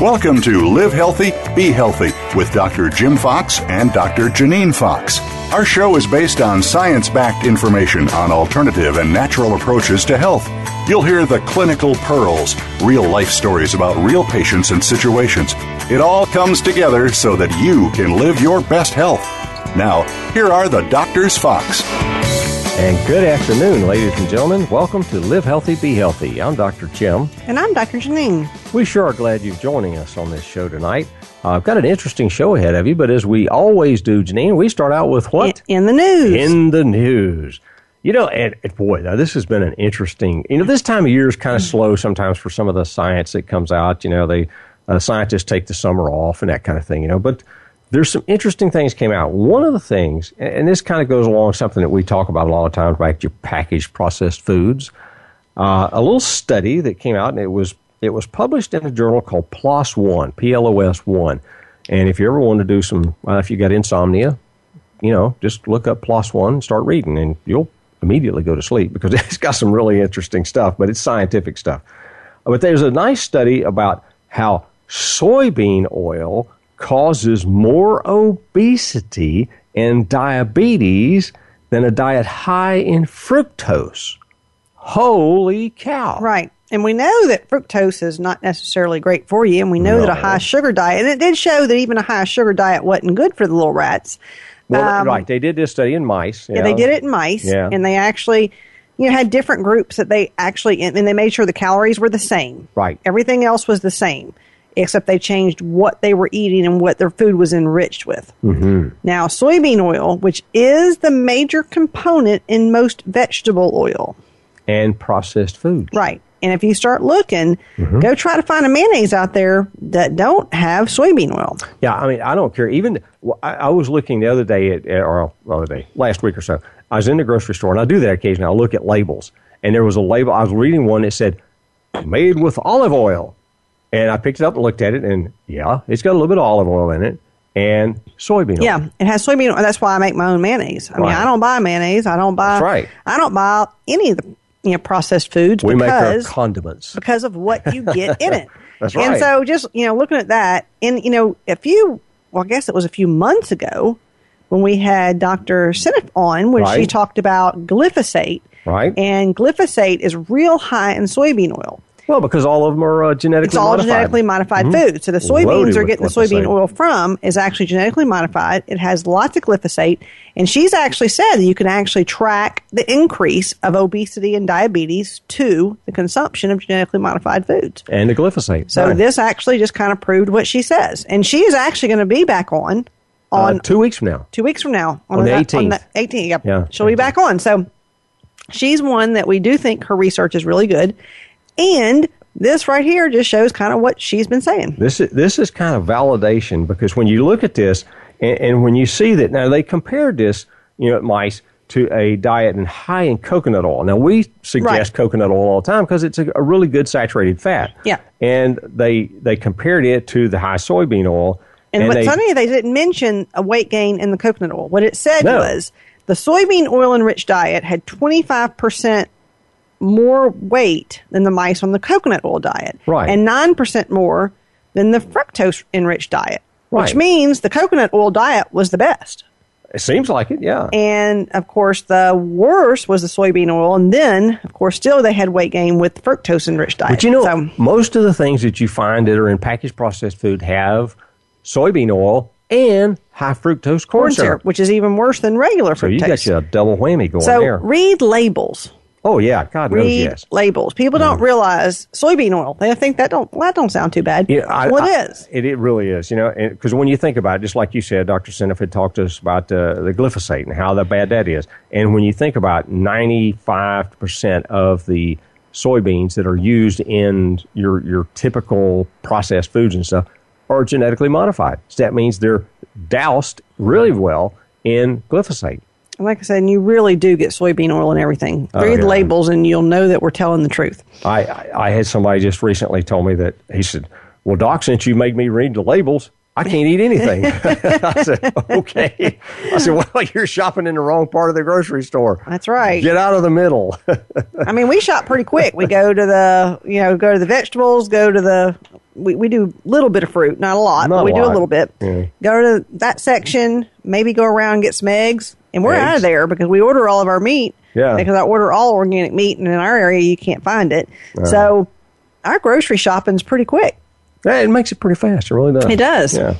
Welcome to Live Healthy, Be Healthy with Dr. Jim Fox and Dr. Janine Fox. Our show is based on science backed information on alternative and natural approaches to health. You'll hear the clinical pearls, real life stories about real patients and situations. It all comes together so that you can live your best health. Now, here are the Doctors Fox. And good afternoon, ladies and gentlemen. Welcome to Live Healthy, Be Healthy. I'm Dr. Jim. And I'm Dr. Janine. We sure are glad you're joining us on this show tonight. Uh, I've got an interesting show ahead of you, but as we always do, Janine, we start out with what? In, in the news. In the news. You know, and, and boy, now this has been an interesting. You know, this time of year is kind of slow sometimes for some of the science that comes out. You know, they uh, scientists take the summer off and that kind of thing. You know, but there's some interesting things came out. One of the things, and this kind of goes along something that we talk about a lot of times about your packaged processed foods. Uh, a little study that came out, and it was it was published in a journal called PLOS One, P L O S One. And if you ever want to do some, uh, if you got insomnia, you know, just look up PLOS One start reading, and you'll immediately go to sleep because it's got some really interesting stuff, but it's scientific stuff. But there's a nice study about how soybean oil causes more obesity and diabetes than a diet high in fructose. Holy cow. Right. And we know that fructose is not necessarily great for you, and we know no. that a high sugar diet, and it did show that even a high sugar diet wasn't good for the little rats. Well, um, right. They did this study in mice. Yeah, they did it in mice, yeah. and they actually, you know, had different groups that they actually, and they made sure the calories were the same. Right. Everything else was the same except they changed what they were eating and what their food was enriched with. Mm-hmm. Now, soybean oil, which is the major component in most vegetable oil and processed food. Right. And if you start looking, mm-hmm. go try to find a mayonnaise out there that don't have soybean oil. Yeah, I mean, I don't care. Even I, I was looking the other day, at, or the other day, last week or so. I was in the grocery store, and I do that occasionally. I look at labels, and there was a label. I was reading one that said "made with olive oil," And I picked it up and looked at it, and yeah, it's got a little bit of olive oil in it and soybean oil. Yeah, it has soybean oil. That's why I make my own mayonnaise. I mean, I don't buy mayonnaise. I don't buy. That's right. I don't buy any of the you know processed foods. We because, make our condiments because of what you get in it. That's right. And so, just you know, looking at that, and you know, a few, well, I guess it was a few months ago when we had Dr. Seneff on, when right. she talked about glyphosate. Right. And glyphosate is real high in soybean oil. Well, because all of them are uh, genetically it's all modified. genetically modified mm-hmm. food. So the soybeans are getting the soybean oil from is actually genetically modified. It has lots of glyphosate, and she's actually said that you can actually track the increase of obesity and diabetes to the consumption of genetically modified foods and the glyphosate. So right. this actually just kind of proved what she says, and she is actually going to be back on uh, on uh, two weeks from now. Two weeks from now on, on the eighteenth. Eighteenth. Yep. Yeah, she'll 18th. be back on. So she's one that we do think her research is really good. And this right here just shows kind of what she's been saying. This is, this is kind of validation because when you look at this and, and when you see that now they compared this, you know, mice to a diet and high in coconut oil. Now we suggest right. coconut oil all the time because it's a, a, really good saturated fat. Yeah. And they they compared it to the high soybean oil. And, and what's funny, they didn't mention a weight gain in the coconut oil. What it said no. was the soybean oil enriched diet had 25% more weight than the mice on the coconut oil diet. Right. And 9% more than the fructose enriched diet. Right. Which means the coconut oil diet was the best. It seems like it, yeah. And of course, the worst was the soybean oil. And then, of course, still they had weight gain with fructose enriched diet. But you know, so, most of the things that you find that are in packaged processed food have soybean oil and high fructose corn, corn syrup, which is even worse than regular fructose. So you got you a double whammy going so there. read labels Oh yeah, God Read knows yes. labels. People don't realize soybean oil. They think that don't well, that don't sound too bad. Yeah, I, well, it I- is. It, it really is. You know, because when you think about it, just like you said, Dr. Seneff had talked to us about uh, the glyphosate and how that bad that is. And when you think about 95% of the soybeans that are used in your, your typical processed foods and stuff are genetically modified. So that means they're doused really well in glyphosate. Like I said, and you really do get soybean oil and everything. Oh, Read yeah. labels, and you'll know that we're telling the truth. I, I, I had somebody just recently told me that he said, Well, Doc, since you made me read the labels, I can't eat anything. I said, Okay. I said, Well, you're shopping in the wrong part of the grocery store. That's right. Get out of the middle. I mean, we shop pretty quick. We go to the, you know, go to the vegetables, go to the, we, we do a little bit of fruit, not a lot, Not but we do a little bit. Yeah. Go to that section, maybe go around and get some eggs, and we're out of there because we order all of our meat. Yeah. Because I order all organic meat, and in our area you can't find it. Uh-huh. So our grocery shopping's pretty quick. Yeah, it makes it pretty fast. It really does. It does. Yeah.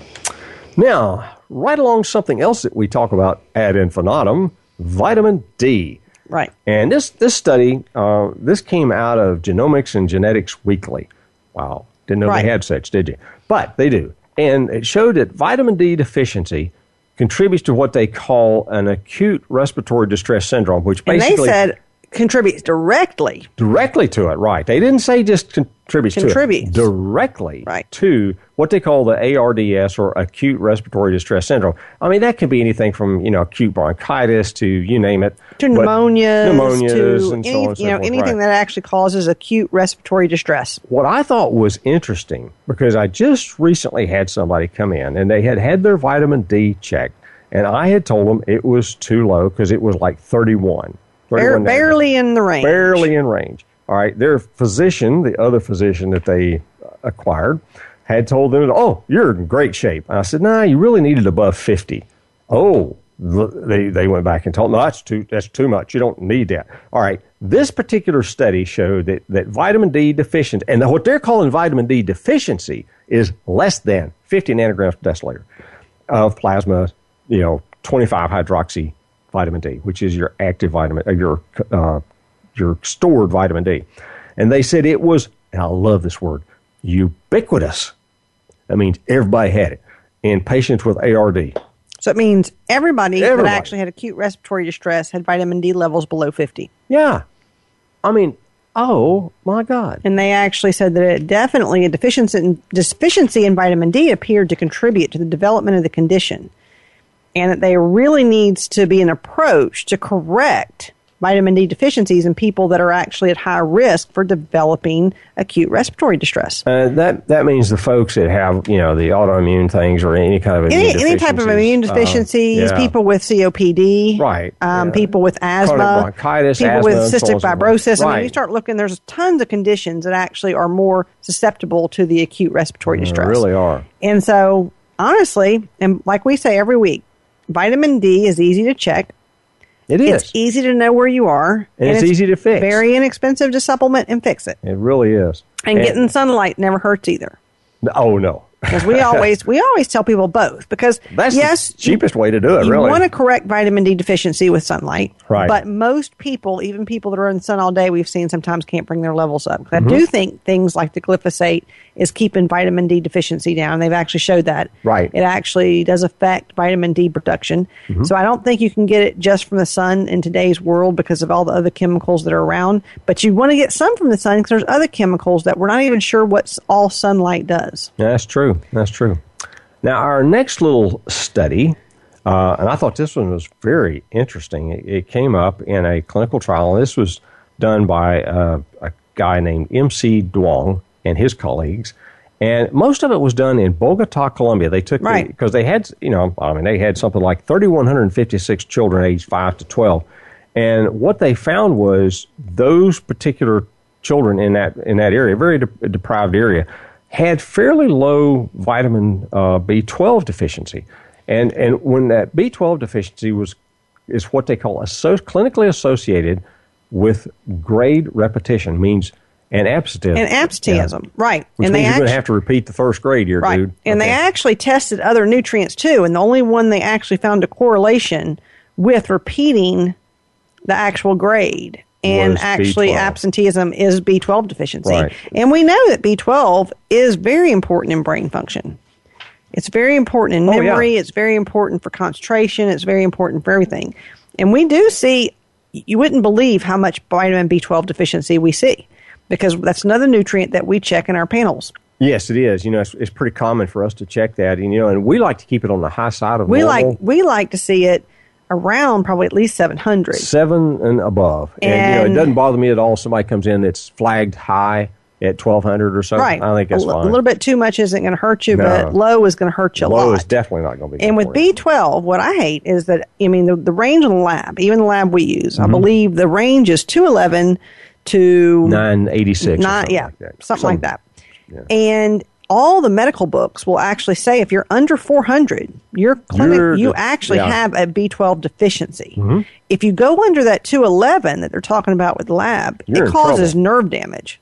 Now, right along something else that we talk about ad infinitum vitamin D. Right. And this this study, uh, this came out of Genomics and Genetics Weekly. Wow, didn't know Right. they had such, did you? But they do, and it showed that vitamin D deficiency contributes to what they call an acute respiratory distress syndrome, which And they basically said contributes directly. directly to it. Right? They didn't say just contributes, Contributes. to it, directly Right. to what they call the ARDS or acute respiratory distress syndrome. I mean, that could be anything from you know acute bronchitis to you name it To pneumonias, pneumonias, to and so any, on and so you know forth, anything right. that actually causes acute respiratory distress. what I thought was interesting because I just recently had somebody come in and they had had their vitamin D checked, and I had told them it was too low because it was like 31. Bare, 31 barely in the range. barely in range. All right, their physician, the other physician that they uh, acquired, had told them, "Oh, you're in great shape." And I said, "Nah, you really needed above 50." Oh, they they went back and told, "No, oh, that's too that's too much. You don't need that." All right, this particular study showed that that vitamin D deficient, and what they're calling vitamin D deficiency is less than 50 nanograms per deciliter of plasma, you know, 25 hydroxy vitamin D, which is your active vitamin, uh, your uh, your stored vitamin D. And they said it was, and I love this word, ubiquitous. That means everybody had it in patients with ARD. So it means everybody, Everybody. that actually had acute respiratory distress had vitamin D levels below 50. Yeah. I mean, oh my God. And they actually said that it definitely a deficiency in, deficiency in vitamin D appeared to contribute to the development of the condition. And that there really needs to be an approach to correct vitamin D deficiencies in people that are actually at high risk for developing acute respiratory distress. Uh, that that means the folks that have you know the autoimmune things or any kind of Any, any type of deficiencies, immune uh, deficiencies, yeah. people with COPD, Right, Um, yeah. people with asthma, bronchitis, people asthma, with cystic fibrosis. I mean, you start looking. There's tons of conditions that actually are more susceptible to the acute respiratory They distress. really are. And so, honestly, and like we say every week, vitamin D is easy to check. It is. It's easy to know where you are, And it's easy to fix. Very inexpensive to supplement and fix it. it really is. And, getting sunlight never hurts either. oh no, Because we always we always tell people both. Because that's yes, the cheapest way to do it. you really. You want to correct vitamin D deficiency with sunlight, Right. But most people, even people that are in the sun all day, we've seen sometimes can't bring their levels up. I Mm-hmm. do think things like the glyphosate is keeping vitamin D deficiency down. They've actually showed that. Right. It actually does affect vitamin D production. Mm-hmm. So I don't think you can get it just from the sun in today's world because of all the other chemicals that are around. But you want to get some from the sun because there's other chemicals that we're not even sure what all sunlight does. Yeah, that's true. That's true. Now, our next little study, uh, and I thought this one was very interesting. It, it came up in a clinical trial, this was done by uh, a guy named M.C. Duong and his colleagues. And most of it was done in Bogota, Colombia. They took Right. because they had, you know, I mean, they had something like 3,156 children aged 5 to 12. And what they found was those particular children in that in that area, very de- deprived area, had fairly low vitamin uh, B12 deficiency. And and when that B12 deficiency was is what they call asso- clinically associated with grade repetition means and absenteeism. And absenteeism, right. Which and means they you're going to have to repeat the first grade year, Right. dude. And they actually tested other nutrients too. And the only one they actually found a correlation with repeating the actual grade and actually B12. absenteeism is B12 deficiency. Right. And we know that B12 is very important in brain function. It's very important in memory, oh, yeah. it's very important for concentration, it's very important for everything. And we do see you wouldn't believe how much vitamin B12 deficiency we see because that's another nutrient that we check in our panels. Yes, it is. You know, it's, it's, pretty common for us to check that, and you know, and we like to keep it on the high side of we normal. like we like to see it around probably at least seven hundred, seven and above. And, and, you know, it doesn't bother me at all. If somebody comes in that's flagged high at twelve hundred or something. Right, I think that's a, fine. A little bit too much isn't going to hurt you, no. but low is going to hurt you low a lot. Low is definitely not going to be. And with B twelve, what I hate is that I mean the, the range in the lab, even the lab we use, mm-hmm. I believe the range is two eleven to nine eighty six. Nine, yeah, like something, something like that. Yeah. And all the medical books will actually say if you're under 400, your clinic, you're you actually yeah. have a B12 deficiency. Mm-hmm. If you go under that 211 that they're talking about with lab, you're it causes nerve damage.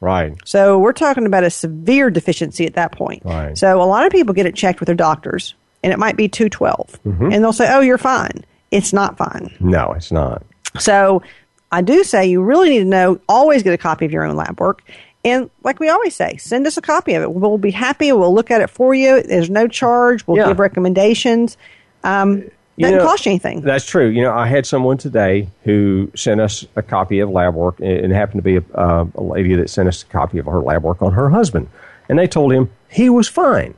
Right. So we're talking about a severe deficiency at that point. Right. So a lot of people get it checked with their doctors, and it might be 212. Mm-hmm. And they'll say, oh, you're fine. It's not fine. No, it's not. So I do say you really need to know, always get a copy of your own lab work. And like we always say, send us a copy of it. We'll be happy. We'll look at it for you. There's no charge. We'll yeah. give recommendations. Um, doesn't know, cost you anything. That's true. You know, I had someone today who sent us a copy of lab work, and it happened to be a, uh, a lady that sent us a copy of her lab work on her husband. And they told him he was fine.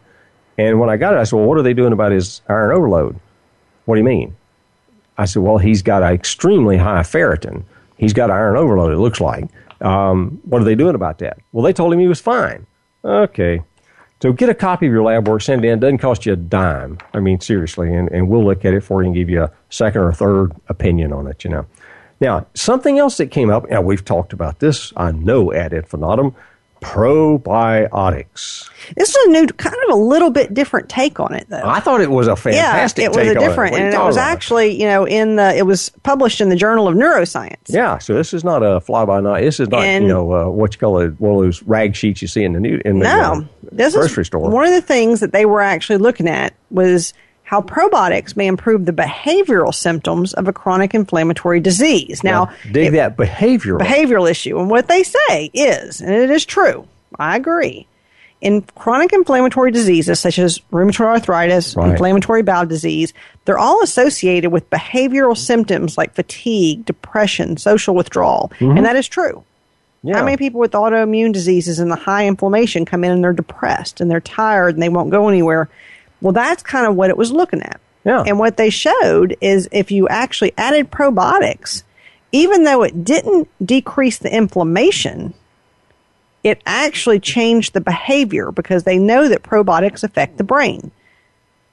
And when I got it, I said, Well, what are they doing about his iron overload? What do you mean? I said, Well, he's got an extremely high ferritin. He's got iron overload, it looks like. Um, what are they doing about that? Well, they told him he was fine. Okay. So get a copy of your lab work, send it in. Doesn't cost you a dime. I mean, seriously, and, and we'll look at it for you and give you a second or third opinion on it, you know. Now, something else that came up, and we've talked about this, I know, ad infinitum, probiotics. This is a new, kind of a little bit different take on it, though. I thought it was a fantastic. Yeah, it was a different, it. and it was about? actually, you know, in the it was published in the Journal of Neuroscience. Yeah, so this is not a fly by night. This is not, and, you know, uh, what you call it, one of those rag sheets you see in the new in the no, uh, this grocery is store. One of the things that they were actually looking at was how probiotics may improve the behavioral symptoms of a chronic inflammatory disease. Now, now dig it, that behavioral behavioral issue, and what they say is, and it is true I agree. In chronic inflammatory diseases such as rheumatoid arthritis, right. inflammatory bowel disease, they're all associated with behavioral symptoms like fatigue, depression, social withdrawal. Mm-hmm. And that is true. Yeah. How many people with autoimmune diseases and the high inflammation come in and they're depressed and they're tired and they won't go anywhere? Well, that's kind of what it was looking at. Yeah. And what they showed is if you actually added probiotics, even though it didn't decrease the inflammation, it actually changed the behavior because they know that probiotics affect the brain.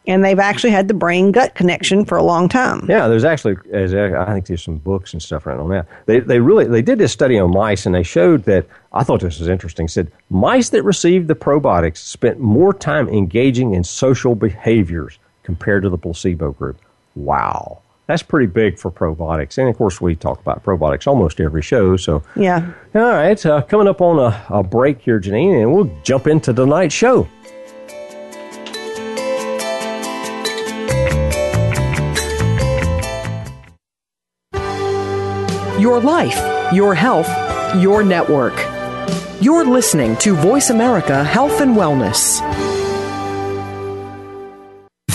And they've actually had the brain gut connection for a long time. Yeah, there's actually, I think there's some books and stuff around on that. They, they really, they did this study on mice and they showed that, I thought this was interesting, said mice that received the probiotics spent more time engaging in social behaviors compared to the placebo group. Wow that's pretty big for probiotics. And of course, we talk about probiotics almost every show. So, yeah. All right. Uh, coming up on a, a break here, Janine, and we'll jump into tonight's show. Your life, your health, your network. You're listening to Voice America Health and Wellness.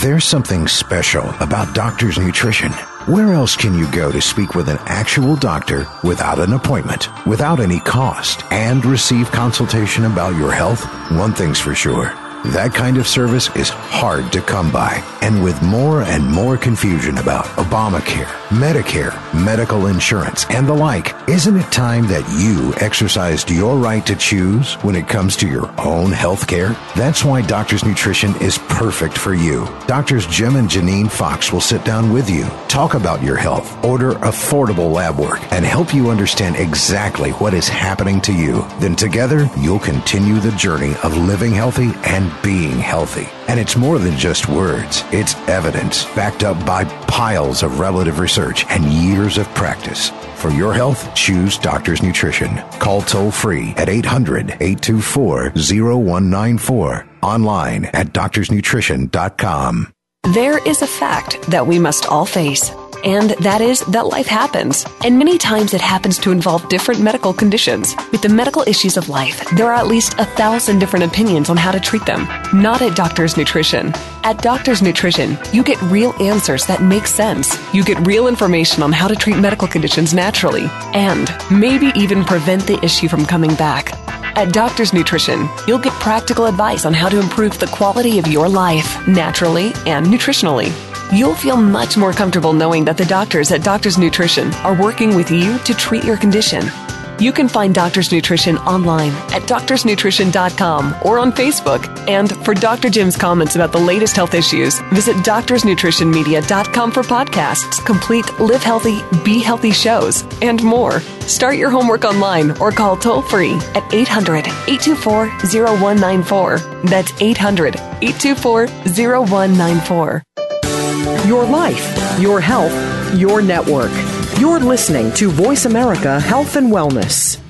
There's something special about Doctor's Nutrition. Where else can you go to speak with an actual doctor without an appointment, without any cost, and receive consultation about your health? One thing's for sure that kind of service is hard to come by. And with more and more confusion about Obamacare, Medicare, medical insurance, and the like, isn't it time that you exercised your right to choose when it comes to your own health care? That's why Doctor's Nutrition is perfect for you. Doctors Jim and Janine Fox will sit down with you, talk about your health, order affordable lab work, and help you understand exactly what is happening to you. Then together, you'll continue the journey of living healthy and being healthy. And it's more than just words, it's evidence backed up by piles of relative research and years of practice. For your health, choose Doctor's Nutrition. Call toll free at 800 824 0194. Online at doctorsnutrition.com. There is a fact that we must all face And that is that life happens. And many times it happens to involve different medical conditions. With the medical issues of life, there are at least a thousand different opinions on how to treat them. Not at Doctor's Nutrition. At Doctor's Nutrition, you get real answers that make sense. You get real information on how to treat medical conditions naturally and maybe even prevent the issue from coming back. At Doctor's Nutrition, you'll get practical advice on how to improve the quality of your life naturally and nutritionally. You'll feel much more comfortable knowing that the doctors at Doctor's Nutrition are working with you to treat your condition. You can find Doctor's Nutrition online at doctorsnutrition.com or on Facebook. And for Dr. Jim's comments about the latest health issues, visit doctorsnutritionmedia.com for podcasts, complete Live Healthy, Be Healthy shows, and more. Start your homework online or call toll free at 800 824 0194. That's 800 824 0194. Your life, your health, your network. You're listening to Voice America Health and Wellness.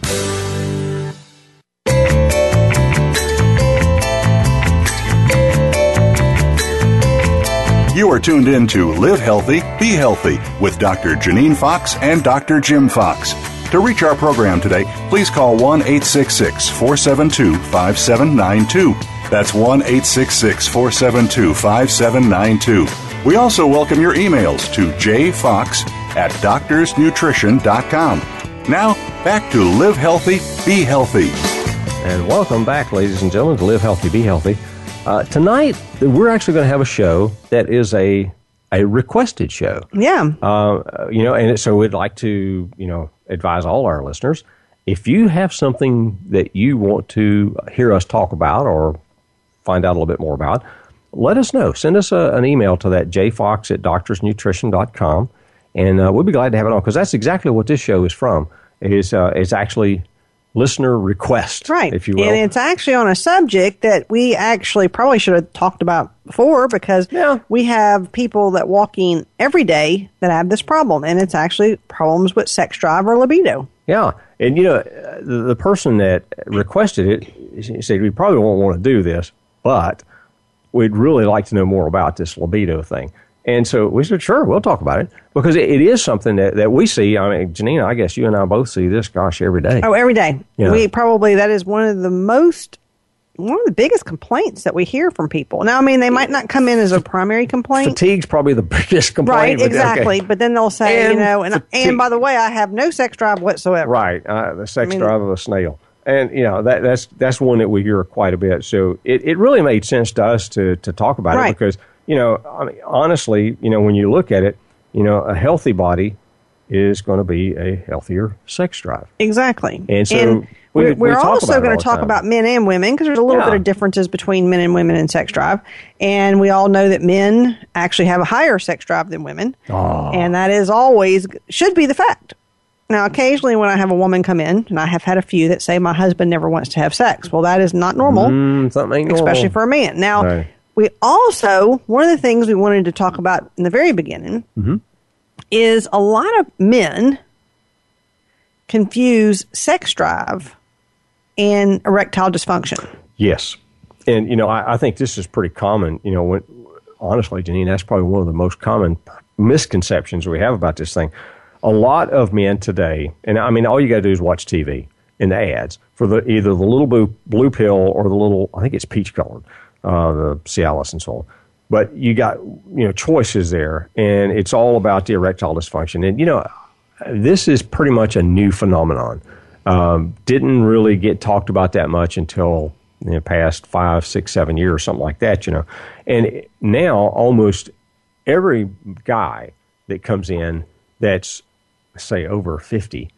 You are tuned in to Live Healthy, Be Healthy with Dr. Janine Fox and Dr. Jim Fox. To reach our program today, please call 1 866 472 5792. That's 1 866 472 5792. We also welcome your emails to jfox at doctorsnutrition.com. Now, back to Live Healthy, Be Healthy. And welcome back, ladies and gentlemen, to Live Healthy, Be Healthy. Uh, tonight, we're actually going to have a show that is a a requested show. Yeah. Uh, you know, and so we'd like to, you know, advise all our listeners if you have something that you want to hear us talk about or find out a little bit more about, let us know. Send us a, an email to that jfox at doctorsnutrition.com, and uh, we'll be glad to have it on because that's exactly what this show is from. It is uh, it's actually listener request, right? If you will, and it's actually on a subject that we actually probably should have talked about before because yeah. we have people that walk in every day that have this problem, and it's actually problems with sex drive or libido. Yeah, and you know the, the person that requested it said we probably won't want to do this, but we'd really like to know more about this libido thing. And so we said, sure, we'll talk about it because it, it is something that, that we see. I mean, Janine, I guess you and I both see this, gosh, every day. Oh, every day. We probably, that is one of the most, one of the biggest complaints that we hear from people. Now, I mean, they might not come in as a primary complaint. Fatigue's probably the biggest complaint. Right, exactly. Okay. But then they'll say, and you know, and, and by the way, I have no sex drive whatsoever. Right, uh, the sex I mean, drive of a snail and you know that that's that's one that we hear quite a bit. So it, it really made sense to us to to talk about right. it because you know I mean, honestly, you know when you look at it, you know a healthy body is going to be a healthier sex drive. Exactly, and so. And we, we're, we're we also going to talk about men and women because there's a little yeah. bit of differences between men and women in sex drive, and we all know that men actually have a higher sex drive than women, oh. and that is always should be the fact. Now, occasionally when I have a woman come in, and I have had a few that say my husband never wants to have sex. Well, that is not normal, mm, something especially for a man. Now, right. We also one of the things we wanted to talk about in the very beginning mm-hmm. is a lot of men confuse sex drive and erectile dysfunction. Yes, and you know I, I think this is pretty common. You know, when, honestly, Janine, that's probably one of the most common misconceptions we have about this thing a lot of men today, and I mean, all you got to do is watch TV and the ads for the either the little blue, blue pill or the little, I think it's peach colored, uh, the Cialis and so on. But you got you know choices there, and it's all about the erectile dysfunction. And you know, this is pretty much a new phenomenon. Um, didn't really get talked about that much until you know, past five, six, seven years, something like that. You know, and now almost every guy that comes in that's say over 50.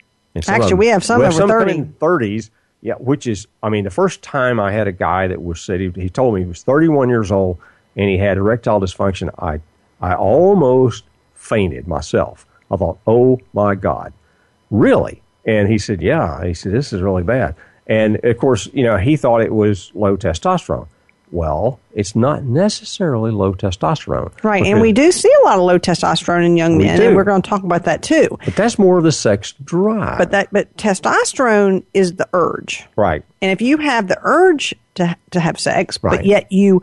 Actually, we have some we have over some 30. 30s. Yeah, which is, I mean, the first time I had a guy that was said, he, he told me he was 31 years old and he had erectile dysfunction. I, I almost fainted myself. I thought, oh my God, really? And he said, yeah. He said, this is really bad. And of course, you know, he thought it was low testosterone. Well, it's not necessarily low testosterone. Right, and we do see a lot of low testosterone in young men, do. and we're going to talk about that too. But that's more of the sex drive. But that, but testosterone is the urge, right? And if you have the urge to to have sex, Right. but yet you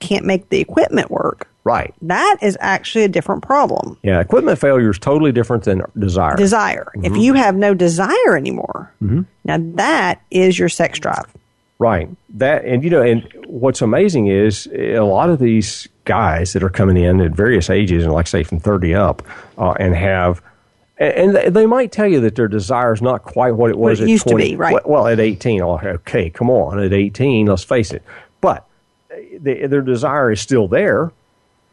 can't make the equipment work, Right. That is actually a different problem. Yeah, equipment failure is totally different than desire. Desire. Mm-hmm. If you have no desire anymore, mm-hmm. now that is your sex drive. Right. That and you know, and what's amazing is a lot of these guys that are coming in at various ages, and like say from thirty up, uh, and have and they might tell you that their desire is not quite what it was what it at used 20, to be, right? Well, at 18, okay, come on, at 18, let's face it. But they, their desire is still there.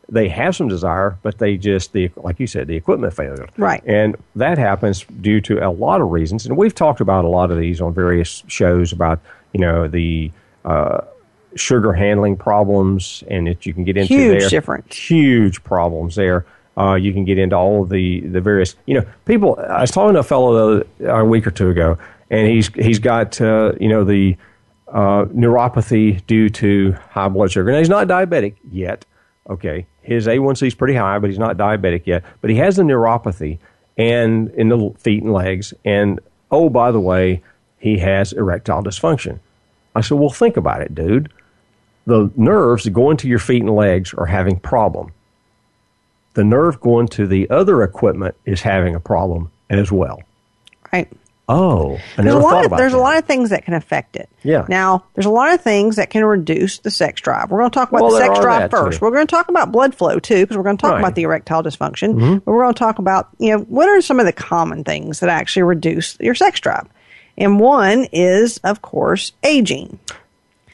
They have some desire, but they just the like you said, the equipment failure, right? And that happens due to a lot of reasons, and we've talked about a lot of these on various shows about you know the. Uh, sugar handling problems, and that you can get into huge there. difference, huge problems there. Uh, you can get into all of the, the various, you know, people. I was talking to a fellow a week or two ago, and he's he's got uh, you know the uh, neuropathy due to high blood sugar. Now he's not diabetic yet. Okay, his A1C is pretty high, but he's not diabetic yet. But he has the neuropathy and in the feet and legs, and oh by the way, he has erectile dysfunction. I said, well, think about it, dude. The nerves that go into your feet and legs are having problem the nerve going to the other equipment is having a problem as well. Right. Oh, there's a lot. Of, there's that. a lot of things that can affect it. Yeah. Now, there's a lot of things that can reduce the sex drive. We're going to talk about well, the sex drive first. Too. We're going to talk about blood flow too, because we're going to talk right. about the erectile dysfunction. Mm-hmm. But we're going to talk about you know what are some of the common things that actually reduce your sex drive, and one is of course aging.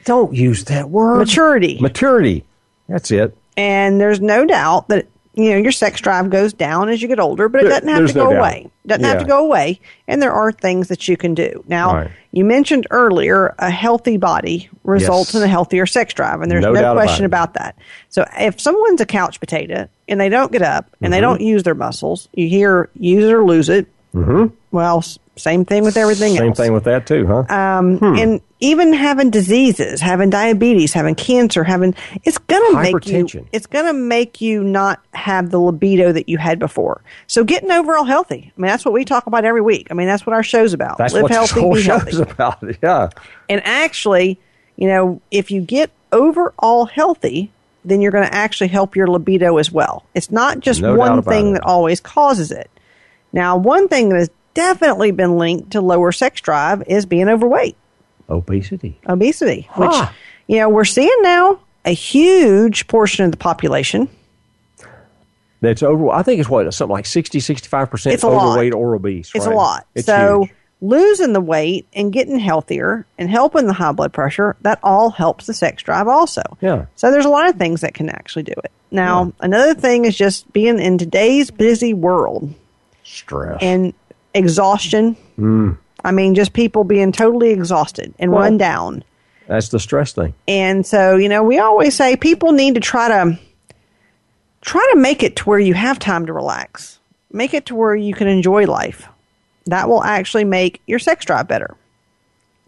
Don't use that word. Maturity. Maturity. That's it. And there's no doubt that you know, your sex drive goes down as you get older, but it doesn't have to go no away. Doesn't yeah. have to go away. And there are things that you can do. Now, right. you mentioned earlier a healthy body results yes. in a healthier sex drive, and there's no, no question about, about, that. So if someone's a couch potato and they don't get up and mm-hmm. they don't use their muscles, you hear use it or lose it. Mm-hmm. Well, same thing with everything Same else. thing with that too, huh? Um, hmm. And even having diseases, having diabetes, having cancer, having it's gonna make you it's gonna make you not have the libido that you had before. So getting overall healthy. I mean, that's what we talk about every week. I mean, that's what our show's about. That's Live what healthy, whole be show's about. Yeah. And actually, you know, if you get overall healthy, then you're going to actually help your libido as well. It's not just no one thing it. that always causes it. Now, one thing that has definitely been linked to lower sex drive is being overweight. Obesity. Obesity, huh. which, you know, we're seeing now a huge portion of the population. That's over. I think it's what something like 60, 65 percent overweight lot. or obese. It's right? a lot. It's so huge. losing the weight and getting healthier and helping the high blood pressure that all helps the sex drive also. Yeah. So there's a lot of things that can actually do it. Now yeah. another thing is just being in today's busy world. Stress and exhaustion. Mm. I mean, just people being totally exhausted and well, run down. That's the stress thing. And so, you know, we always say people need to try to try to make it to where you have time to relax. Make it to where you can enjoy life. That will actually make your sex drive better.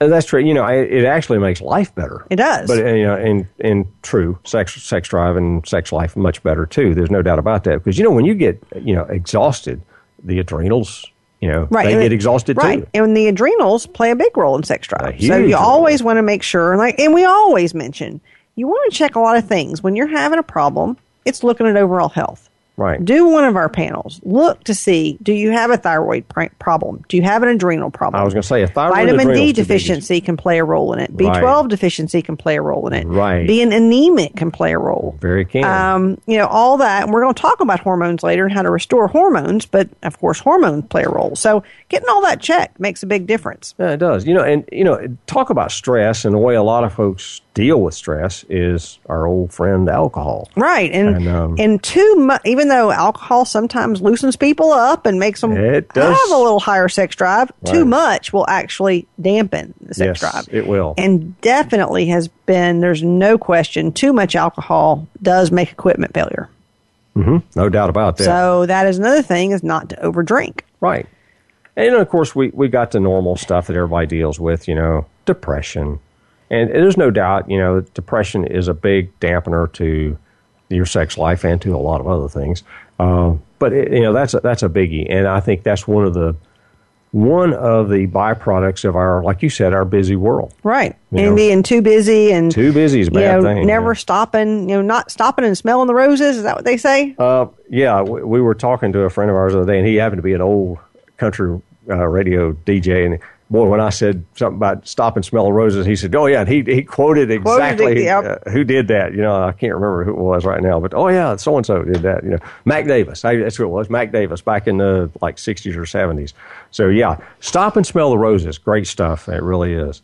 And that's true. You know, it actually makes life better. It does. But you know, in in true sex sex drive and sex life much better too. There's no doubt about that. Because you know, when you get you know exhausted, the adrenals you know, right. they get exhausted right. too. And the adrenals play a big role in sex drive. So you role. always want to make sure, like, and we always mention, you want to check a lot of things when you're having a problem. It's looking at overall health. Right. Do one of our panels. Look to see do you have a thyroid pr- problem? Do you have an adrenal problem? I was going to say a thyroid vitamin D deficiency can play a role in it. B twelve right. deficiency can play a role in it. Right. Being anemic can play a role. Very can. Um, you know all that, and we're going to talk about hormones later and how to restore hormones. But of course, hormones play a role. So getting all that checked makes a big difference. Yeah, it does. You know, and you know, talk about stress and the way a lot of folks deal with stress is our old friend alcohol. Right, and and, um, and too much. Even though alcohol sometimes loosens people up and makes them have a little higher sex drive, right. too much will actually dampen the sex yes, drive. It will, and definitely has been. There's no question. Too much alcohol does make equipment failure. Mm-hmm. No doubt about that. So that is another thing: is not to overdrink. Right. And of course, we, we got the normal stuff that everybody deals with, you know, depression, and there's no doubt, you know, depression is a big dampener to your sex life and to a lot of other things. Uh, but it, you know, that's a, that's a biggie, and I think that's one of the one of the byproducts of our, like you said, our busy world. Right. You and know? being too busy and too busy is a bad you know, thing. Never yeah. stopping, you know, not stopping and smelling the roses. Is that what they say? Uh, yeah. We, we, were talking to a friend of ours the other day, and he happened to be an old country uh, radio DJ, and boy, when I said something about stop and smell the roses, he said, "Oh yeah," and he he quoted exactly quoted yep. uh, who did that. You know, I can't remember who it was right now, but oh yeah, so and so did that. You know, Mac Davis. I, that's who it was. Mac Davis back in the like '60s or '70s. So yeah, stop and smell the roses. Great stuff. It really is.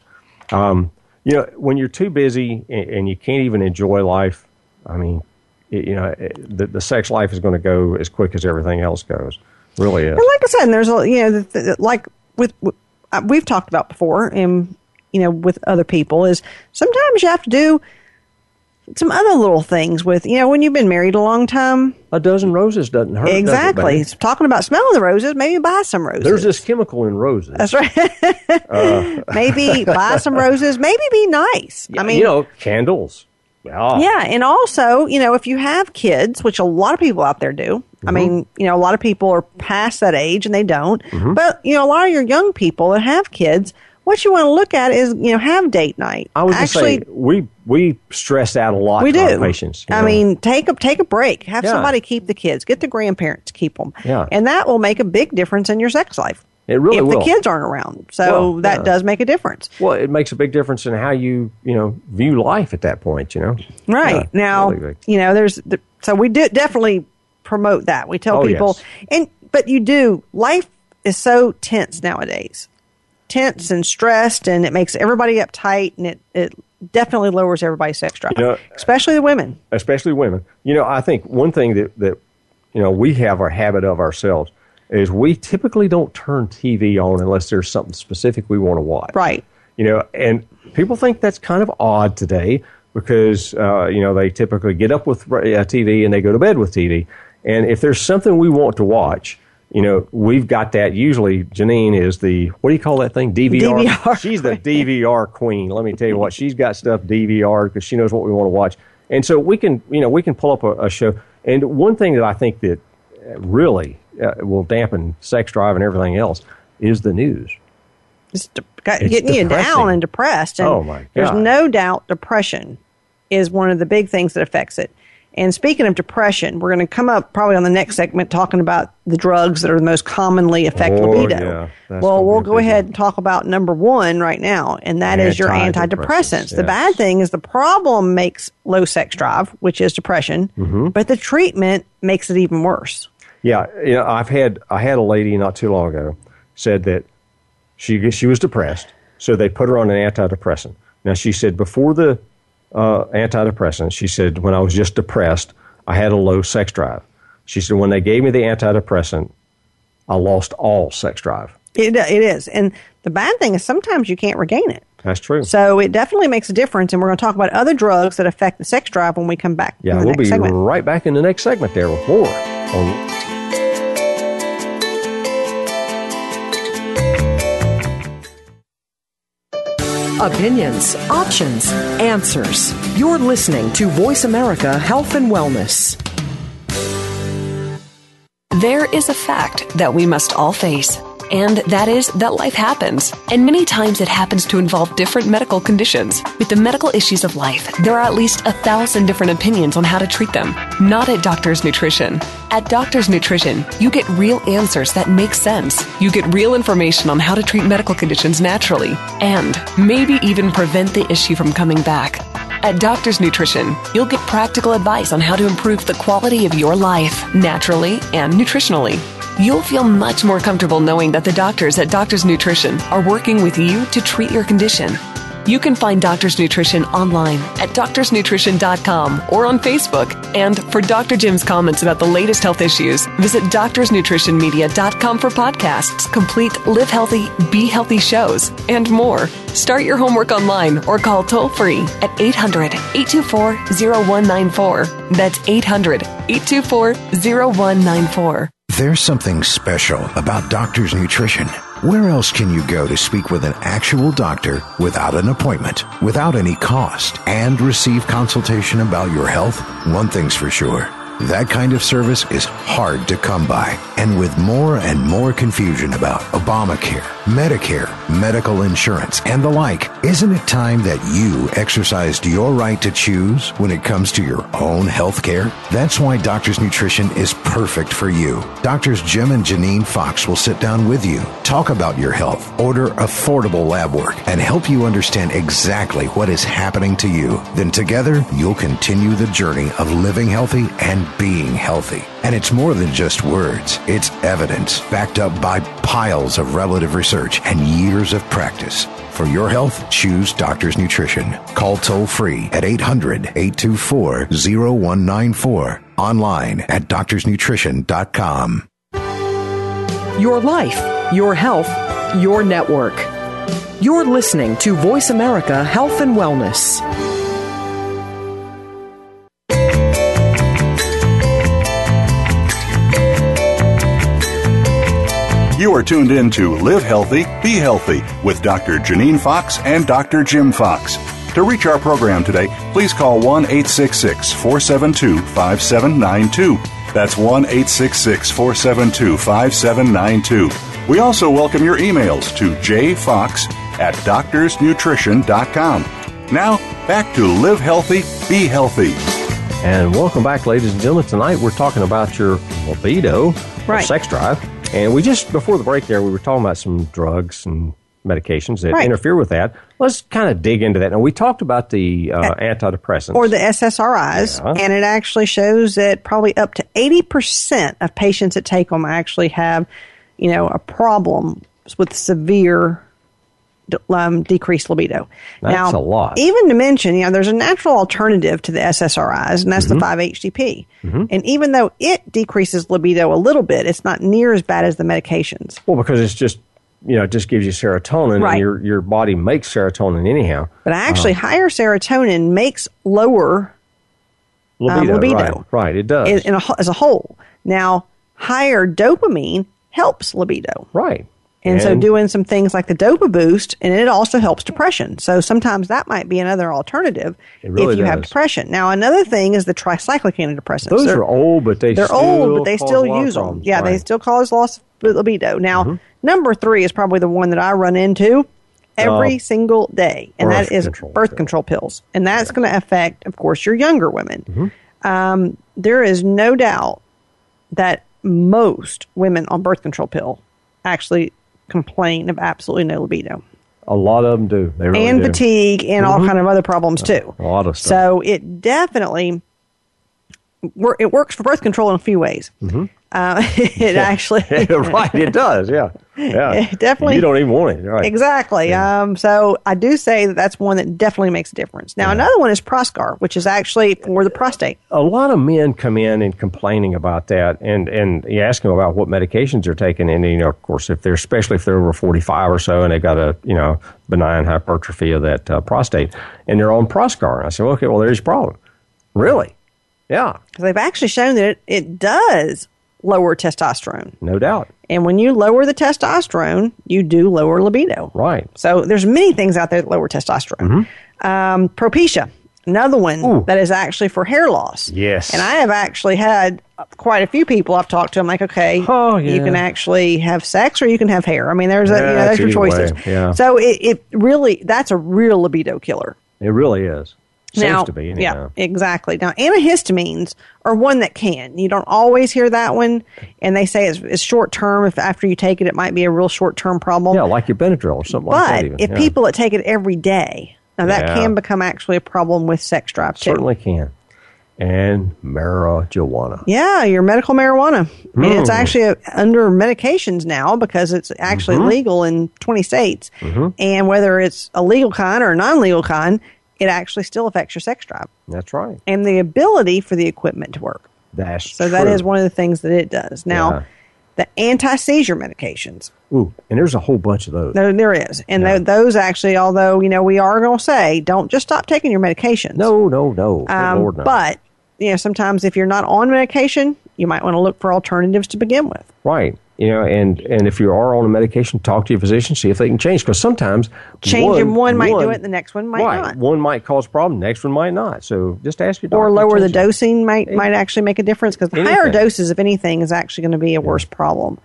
Um, you know, when you're too busy and, and, you can't even enjoy life, I mean, it, you know, it, the, the sex life is going to go as quick as everything else goes. Really is. And like I said, there's a you know, the, the, like with uh, we've talked about before, and you know, with other people, is sometimes you have to do some other little things with you know when you've been married a long time. A dozen roses doesn't hurt. Exactly. Does Talking about smelling the roses, maybe buy some roses. There's this chemical in roses. That's right. uh. maybe buy some roses. Maybe be nice. Yeah, I mean, you know, candles. Yeah. Yeah, and also, you know, if you have kids, which a lot of people out there do, Mm-hmm. I mean, you know, a lot of people are past that age and they don't. Mm-hmm. But, you know, a lot of your young people that have kids, what you want to look at is, you know, have date night. I was Actually, say we we stress out a lot. We do. Patients, I know? mean, take a take a break. Have yeah. somebody keep the kids. Get the grandparents to keep them. Yeah. and that will make a big difference in your sex life. It really if will. the kids aren't around. So well, that yeah. does make a difference. Well, it makes a big difference in how you you know view life at that point. You know. Right yeah, now, really you know, there's the, so we do definitely promote that. We tell oh, people, yes. and but you do. Life is so tense nowadays, tense and stressed, and it makes everybody uptight, and it it definitely lowers everybody's sex drive, you know, especially the women. Especially women. You know, I think one thing that that you know we have our habit of ourselves is we typically don't turn TV on unless there's something specific we want to watch. Right. You know, and people think that's kind of odd today because uh, you know they typically get up with uh, TV and they go to bed with TV. And if there's something we want to watch, you know, we've got that. Usually, Janine is the what do you call that thing? DVR. DVR. She's the DVR queen. Let me tell you what, she's got stuff DVR because she knows what we want to watch. And so we can, you know, we can pull up a, a show. And one thing that I think that really uh, will dampen sex drive and everything else is the news. It's, de- it's getting depressing. you down and depressed. And oh my God. There's no doubt depression is one of the big things that affects it. And speaking of depression, we're going to come up probably on the next segment talking about the drugs that are the most commonly affect oh, libido. Yeah, well, we'll go ahead and talk about number one right now, and that is your antidepressants. Yes. The bad thing is the problem makes low sex drive, which is depression, mm-hmm. but the treatment makes it even worse. Yeah, you know, I've had I had a lady not too long ago said that she she was depressed, so they put her on an antidepressant. Now she said before the uh, antidepressant. She said, when I was just depressed, I had a low sex drive. She said, when they gave me the antidepressant, I lost all sex drive. It, it is. And the bad thing is sometimes you can't regain it. That's true. So it definitely makes a difference. And we're going to talk about other drugs that affect the sex drive when we come back. Yeah, we'll be segment. right back in the next segment there with more on Opinions, options, answers. You're listening to Voice America Health and Wellness. There is a fact that we must all face and that is that life happens. And many times it happens to involve different medical conditions. With the medical issues of life, there are at least a thousand different opinions on how to treat them. Not at Doctor's Nutrition. At Doctor's Nutrition, you get real answers that make sense. You get real information on how to treat medical conditions naturally and maybe even prevent the issue from coming back. At Doctor's Nutrition, you'll get practical advice on how to improve the quality of your life naturally and nutritionally. You'll feel much more comfortable knowing that the doctors at Doctor's Nutrition are working with you to treat your condition. You can find Doctor's Nutrition online at doctorsnutrition.com or on Facebook. And for Dr. Jim's comments about the latest health issues, visit doctorsnutritionmedia.com for podcasts, complete Live Healthy, Be Healthy shows, and more. Start your homework online or call toll free at 800 824 0194. That's 800 824 0194. There's something special about Doctor's Nutrition. Where else can you go to speak with an actual doctor without an appointment, without any cost, and receive consultation about your health? One thing's for sure That kind of service is hard to come by. And with more and more confusion about Obamacare, Medicare, medical insurance, and the like, isn't it time that you exercised your right to choose when it comes to your own health care? That's why Doctor's Nutrition is perfect for you. Doctors Jim and Janine Fox will sit down with you, talk about your health, order affordable lab work, and help you understand exactly what is happening to you. Then together, you'll continue the journey of living healthy and being healthy. And it's more than just words, it's evidence backed up by piles of relative research and years of practice. For your health, choose Doctor's Nutrition. Call toll free at 800 824 0194. Online at doctorsnutrition.com. Your life, your health, your network. You're listening to Voice America Health and Wellness. You are tuned in to Live Healthy, Be Healthy with Dr. Janine Fox and Dr. Jim Fox. To reach our program today, please call 1 866 472 5792. That's 1 866 472 5792. We also welcome your emails to jfox at doctorsnutrition.com. Now, back to Live Healthy, Be Healthy. And welcome back, ladies and gentlemen. Tonight we're talking about your libido, right. sex drive. And we just, before the break there, we were talking about some drugs and medications that right. interfere with that. Let's kind of dig into that. Now, we talked about the uh, antidepressants. Or the SSRIs, Yeah. and it actually shows that probably up to 80% of patients that take them actually have, you know, a problem with severe um, decreased libido. That's now, a lot. Even to mention, you know, there's a natural alternative to the SSRIs, and that's Mm-hmm. the 5-HTP. And even though it decreases libido a little bit, it's not near as bad as the medications. well, because it's just, you know, it just gives you serotonin, Right. and your, your body makes serotonin anyhow. But actually, Uh-huh. higher serotonin makes lower Libido, libido. Right, right, it does. in, in a, as a whole. Now, higher dopamine helps libido. right. And, so doing some things like the dopa boost, and it also helps depression. So sometimes that might be another alternative really if you have depression. Now, another thing is the tricyclic antidepressants. Those They're- are old, but they they're still old, but they cause still a lot of use them. problems. Yeah, they Right. Mm-hmm. still cause loss of libido. Now, number three is probably the one that I run into every Uh, single day, and that is birth control birth pills. control pills, and that's going to affect, of course, your younger women. Mm-hmm. Um, there is no doubt that most women on birth control pill actually complain of absolutely no libido A lot of them do. They really and do. fatigue and all kind of other problems too. A lot of stuff. So it definitely it works for birth control in a few ways. Mm-hmm. Uh, it actually right, it does. Yeah, yeah. Definitely- You don't even want it. Right. exactly. Um, so I do say that that's one that definitely makes a difference. Now another one is Proscar, which is actually for the prostate. a lot of men come in and complaining about that, and and you ask them about what medications they're taking, and you know, of course, if they're especially if they're over forty five or so, and they've got a you know benign hypertrophy of that uh, prostate, and they're on Proscar, and I say, okay, well, there's your problem. Really? Yeah, Because they've actually shown that it, it does lower testosterone. no doubt. And when you lower the testosterone, you do lower libido. Right. So there's many things out there that lower testosterone. Um, Propecia, another one Mm-hmm. Ooh. that is actually for hair loss. Yes. And I have actually had quite a few people I've talked to. I'm like, okay, Oh, you can actually have sex or you can have hair. I mean, there's a, you know, there's it's your choices. way, yeah. So it, it really that's a real libido killer. It really is. Seems now, to be. yeah, anyhow. exactly. Now, antihistamines are one that can. You don't always hear that one, and they say it's, it's short term. If after you take it, it might be a real short term problem. Yeah, like your Benadryl or something like that. but if yeah. people that take it every day, now that Yeah. can become actually a problem with sex drive too. certainly can, and marijuana. Yeah, your medical marijuana. I mean, it's Mm. actually under medications now because it's actually Mm-hmm. legal in 20 states. And whether it's a legal kind or a non legal kind, it actually still affects your sex drive That's right. and the ability for the equipment to work. That's So that true. is one of the things that it does. Now, Yeah. the anti seizure medications, Ooh, and there's a whole bunch of those. there, there is. And Yeah. tho- those actually, although, you know, we are going to say don't just stop taking your medications. No, no, no. Um, Lord, no. But, you know, sometimes if you're not on medication, you might want to look for alternatives to begin with. right. You know, and and if you are on a medication, talk to your physician, see if they can change. Because sometimes changing one, one might one, do it, the next one might right, not. One might cause a problem, next one might not. So just ask your doctor. Or lower the dosing might might actually make a difference because the higher doses, if anything, is actually going to be a worse problem.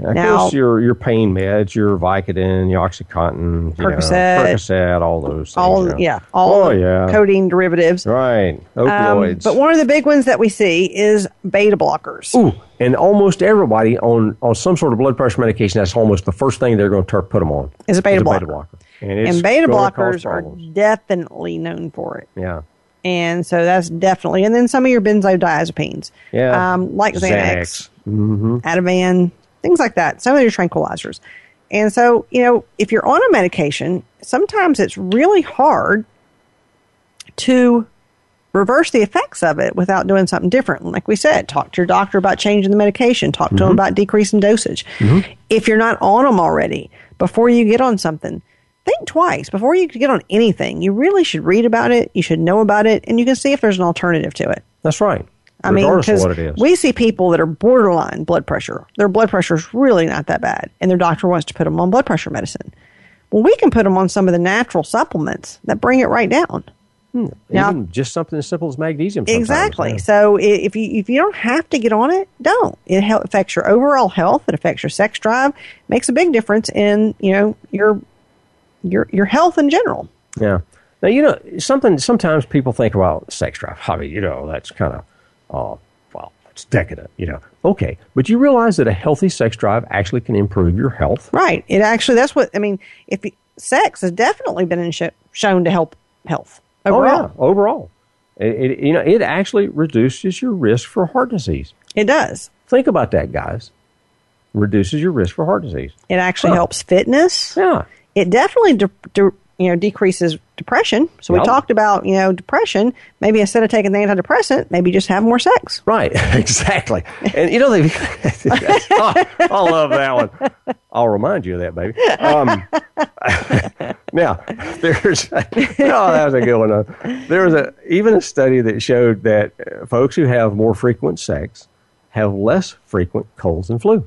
Of now, course, your your pain meds, your Vicodin, your OxyContin, Percocet, know, Percocet, all those things. All you know. yeah, all oh, yeah. codeine derivatives. Right, opioids. Um, but one of the big ones that we see is beta blockers. Ooh, and almost everybody on on some sort of blood pressure medication, that's almost the first thing they're going to put them on. Is a beta, blocker. A beta blocker. And, and beta blockers are definitely known for it. Yeah. And so that's definitely, and then some of your benzodiazepines, yeah, um, like Xanax, Xanax. Mm-hmm. Ativan, things like that. Some of your tranquilizers. And so, you know, if you're on a medication, sometimes it's really hard to reverse the effects of it without doing something different. Like we said, talk to your doctor about changing the medication, talk to mm-hmm. them about decreasing dosage. Mm-hmm. If you're not on them already, before you get on something, think twice. Before you get on anything, you really should read about it, you should know about it, and you can see if there's an alternative to it. That's right. I mean, because we see people that are borderline blood pressure. Their blood pressure is really not that bad, and their doctor wants to put them on blood pressure medicine. Well, we can put them on some of the natural supplements that bring it right down. Hmm. Now, Even just something as simple as magnesium. Exactly. Yeah. So if you if you don't have to get on it, don't. It affects your overall health. It affects your sex drive. Makes a big difference in you know your your your health in general. Yeah. Now you know something. Sometimes people think about sex drive. Mean, you know, that's kind of oh, well, it's decadent, you know. Okay, but you realize that a healthy sex drive actually can improve your health? Right. It actually, that's what, I mean, if sex has definitely been sh- shown to help health overall. Oh, yeah, overall. It, it, you know, it actually reduces your risk for heart disease. It does. Think about that, guys. Reduces your risk for heart disease. It actually huh. helps fitness. Yeah. It definitely de- de- you know, decreases depression. So yep. we talked about, you know, depression. Maybe instead of taking the antidepressant, maybe just have more sex. Right, exactly. And you know, they, oh, I love that one. I'll remind you of that, baby. Um, now, there's, oh, that was a good one. There was a even a study that showed that uh, folks who have more frequent sex have less frequent colds and flu.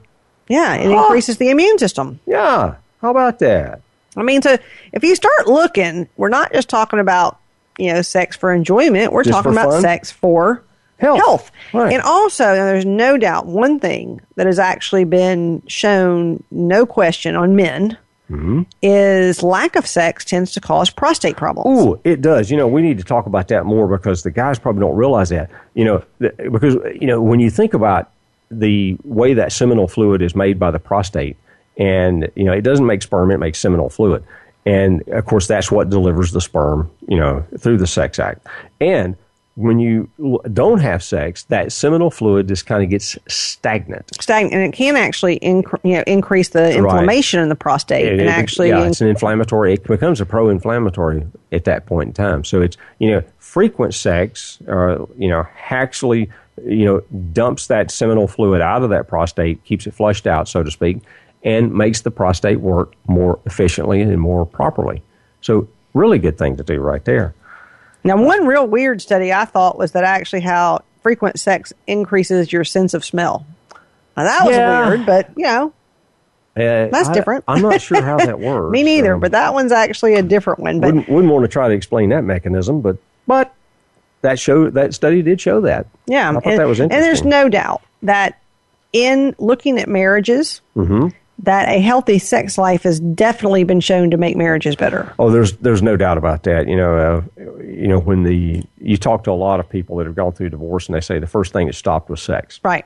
Yeah, it increases the immune system. Yeah, how about that? I mean, so if you start looking, we're not just talking about you know sex for enjoyment. We're just talking about fun? sex for health. health. Right. And also, there's no doubt one thing that has actually been shown, no question, on men. Mm-hmm. Is lack of sex tends to cause prostate problems. Ooh, it does. You know, we need to talk about that more because the guys probably don't realize that. You know, because you know when you think about the way that seminal fluid is made by the prostate, and you know it doesn't make sperm; it makes seminal fluid, and of course that's what delivers the sperm, you know, through the sex act. And when you don't have sex, that seminal fluid just kind of gets stagnant. Stagnant, and it can actually inc- you know, increase the inflammation right. in the prostate, it, and it, actually, yeah, it's an inflammatory. It becomes a pro-inflammatory at that point in time. So it's you know frequent sex, or you know, actually you know dumps that seminal fluid out of that prostate, keeps it flushed out, so to speak, and makes the prostate work more efficiently and more properly. So, really good thing to do right there. Now, one real weird study I thought was that actually how frequent sex increases your sense of smell. Now, that was yeah. weird, but you know, uh, that's I, different. I'm not sure how that works. Me neither, um, but that one's actually a different one. But wouldn't, wouldn't want to try to explain that mechanism, but but that show that study did show that. Yeah, I thought and, that was interesting. And there's no doubt that in looking at marriages, mm-hmm that a healthy sex life has definitely been shown to make marriages better. Oh, there's there's no doubt about that. You know, uh, you know when the you talk to a lot of people that have gone through divorce, and they say the first thing that stopped was sex, right?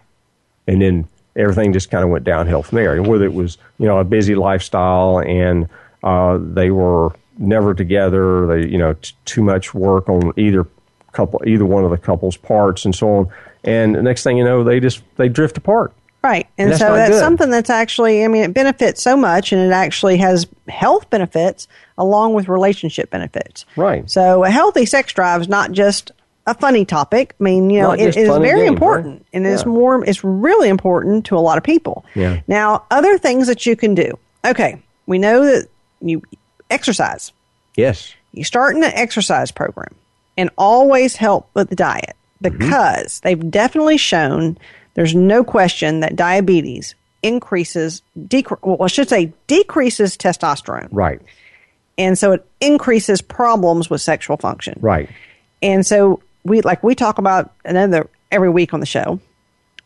And then everything just kind of went downhill from there. And whether it was you know a busy lifestyle and uh, they were never together, they you know t- too much work on either couple, either one of the couple's parts, and so on. And the next thing you know, they just they drift apart. Right. And, and so that's something that's actually, I mean, it benefits so much and it actually has health benefits along with relationship benefits. Right. So a healthy sex drive is not just a funny topic. I mean, you know, it, it is very game, important right? and yeah. it's more, it's really important to a lot of people. Yeah. Now, other things that you can do. Okay. We know that you exercise. Yes. You start in an exercise program and always help with the diet mm-hmm. because mm-hmm. they've definitely shown there's no question that diabetes increases, decre- well, I should say decreases testosterone. Right. And so it increases problems with sexual function. Right. And so we, like we talk about another every week on the show,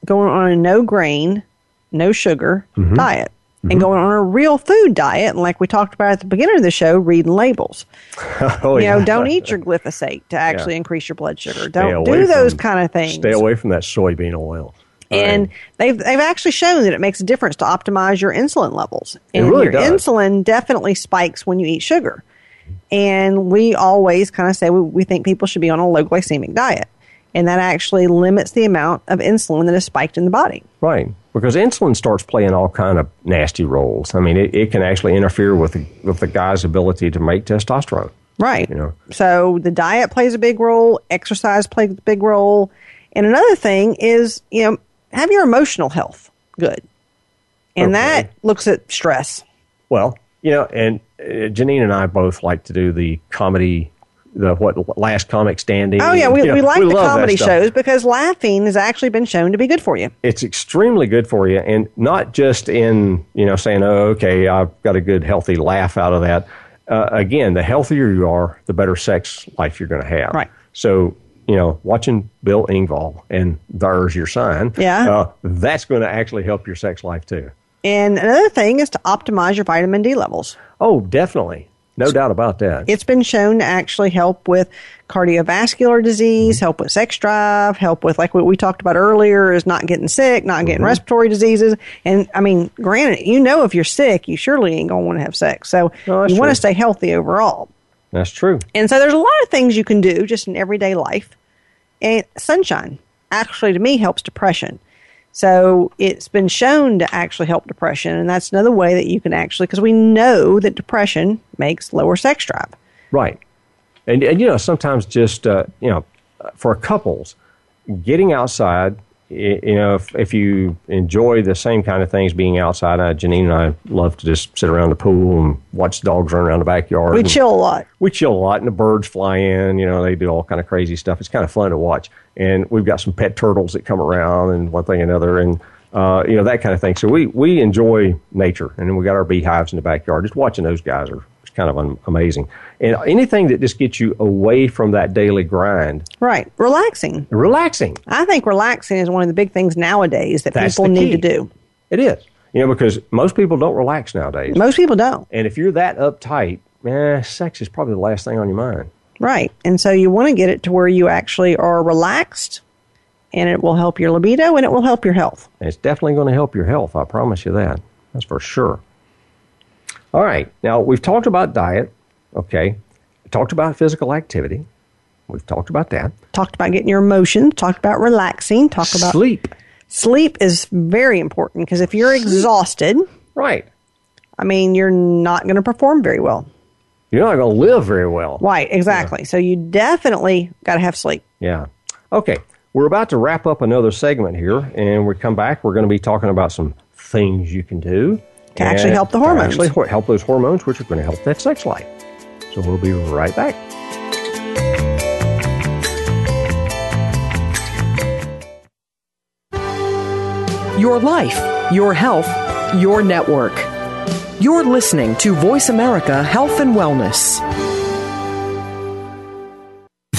going on a no grain, no sugar mm-hmm. diet. Mm-hmm. and going on a real food diet. And like we talked about at the beginning of the show, reading labels. oh, you know, don't eat your glyphosate to actually yeah. increase your blood sugar. Don't do those from, kind of things. Stay away from that soybean oil. And they've they've actually shown that it makes a difference to optimize your insulin levels. And really your does. insulin definitely spikes when you eat sugar. And we always kind of say we, we think people should be on a low glycemic diet. And that actually limits the amount of insulin that is spiked in the body. Right because insulin starts playing all kind of nasty roles. I mean, it, it can actually interfere with the, with the guy's ability to make testosterone. Right. You know. So the diet plays a big role. Exercise plays a big role. And another thing is, you know, have your emotional health good, and okay. that looks at stress. Well, you know, and uh, Janine and I both like to do the comedy the what last comic standing. Oh yeah, we, we like we the comedy shows because laughing has actually been shown to be good for you. It's extremely good for you, and not just in you know saying, "Oh, okay, I've got a good healthy laugh out of that." Uh, again, the healthier you are, the better sex life you're going to have. Right. So you know, watching Bill Engvall and there's your sign. Yeah. Uh, that's going to actually help your sex life too. And another thing is to optimize your vitamin D levels. Oh, definitely. No doubt about that. It's been shown to actually help with cardiovascular disease, mm-hmm. help with sex drive, help with like what we talked about earlier is not getting sick, not getting mm-hmm. respiratory diseases. And I mean, granted, you know if you're sick, you surely ain't going to want to have sex. So no, you want to stay healthy overall. That's true. And so there's a lot of things you can do just in everyday life. And sunshine actually to me helps depression. So it's been shown to actually help depression, and that's another way that you can actually because we know that depression makes lower sex drive. Right, and and you know sometimes just uh, you know for couples getting outside. You know, if, if you enjoy the same kind of things being outside, uh, Janine and I love to just sit around the pool and watch the dogs run around the backyard. We chill a lot. We chill a lot, and the birds fly in. You know, they do all kind of crazy stuff. It's kind of fun to watch and we've got some pet turtles that come around and one thing and another and uh, you know that kind of thing. So we we enjoy nature, and then we got our beehives in the backyard. Just watching those guys are kind of amazing. And anything that just gets you away from that daily grind, right? Relaxing, relaxing. I think relaxing is one of the big things nowadays that That's people need to do. It is, you know, because most people don't relax nowadays. Most people don't. And if you're that uptight, eh, sex is probably the last thing on your mind. Right. And so you want to get it to where you actually are relaxed and it will help your libido and it will help your health. And It's definitely going to help your health. I promise you that. That's for sure. All right. Now, we've talked about diet. Okay. We talked about physical activity. We've talked about that. Talked about getting your emotions. Talked about relaxing. Talked about sleep. Sleep is very important because if you're exhausted, right. I mean, you're not going to perform very well you're not going to live very well. Right, exactly. Yeah. So you definitely got to have sleep. Yeah. Okay. We're about to wrap up another segment here, and we come back. We're going to be talking about some things you can do to actually help the hormones. Actually help those hormones, which are going to help that sex life. So we'll be right back. Your life, your health, your network. You're listening to Voice America Health and Wellness.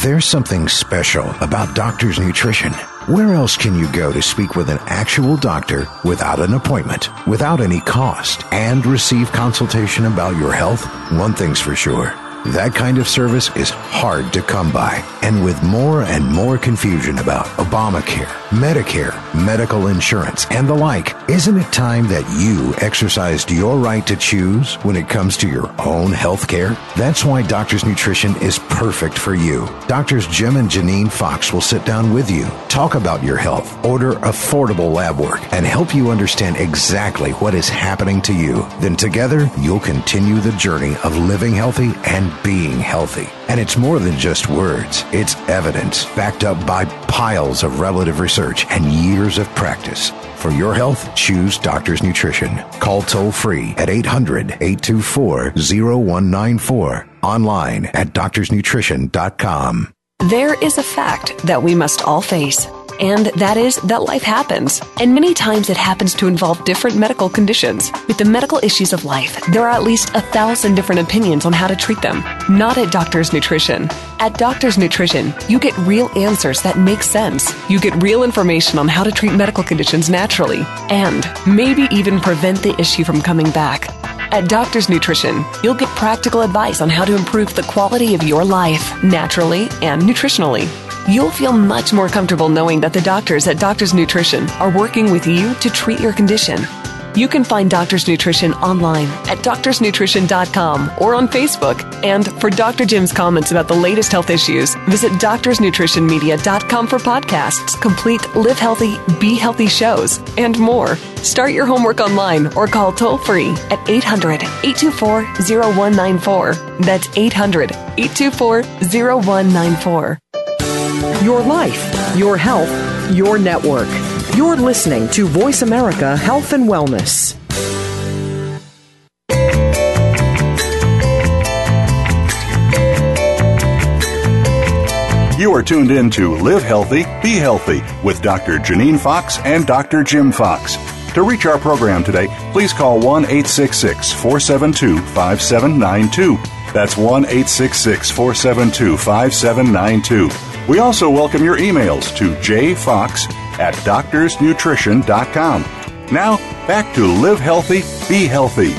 There's something special about Doctor's Nutrition. Where else can you go to speak with an actual doctor without an appointment, without any cost, and receive consultation about your health? One thing's for sure that kind of service is hard to come by. And with more and more confusion about Obamacare, Medicare, medical insurance, and the like, isn't it time that you exercised your right to choose when it comes to your own health care? That's why Doctor's Nutrition is perfect for you. Doctors Jim and Janine Fox will sit down with you, talk about your health, order affordable lab work, and help you understand exactly what is happening to you. Then together, you'll continue the journey of living healthy and being healthy. And it's more than just words, it's evidence backed up by piles of relative research and years of practice. For your health, choose Doctor's Nutrition. Call toll free at 800 824 0194. Online at doctorsnutrition.com. There is a fact that we must all face and that is that life happens. And many times it happens to involve different medical conditions. With the medical issues of life, there are at least a thousand different opinions on how to treat them. Not at Doctor's Nutrition. At Doctor's Nutrition, you get real answers that make sense. You get real information on how to treat medical conditions naturally, and maybe even prevent the issue from coming back. At Doctor's Nutrition, you'll get practical advice on how to improve the quality of your life naturally and nutritionally. You'll feel much more comfortable knowing that the doctors at Doctor's Nutrition are working with you to treat your condition. You can find Doctor's Nutrition online at doctorsnutrition.com or on Facebook. And for Dr. Jim's comments about the latest health issues, visit doctorsnutritionmedia.com for podcasts, complete Live Healthy, Be Healthy shows, and more. Start your homework online or call toll free at 800 824 0194. That's 800 824 0194. Your life, your health, your network. You're listening to Voice America Health and Wellness. You are tuned in to Live Healthy, Be Healthy with Dr. Janine Fox and Dr. Jim Fox. To reach our program today, please call 1 866 472 5792. That's 1 866 472 5792. We also welcome your emails to jfox at doctorsnutrition.com. Now, back to Live Healthy, Be Healthy.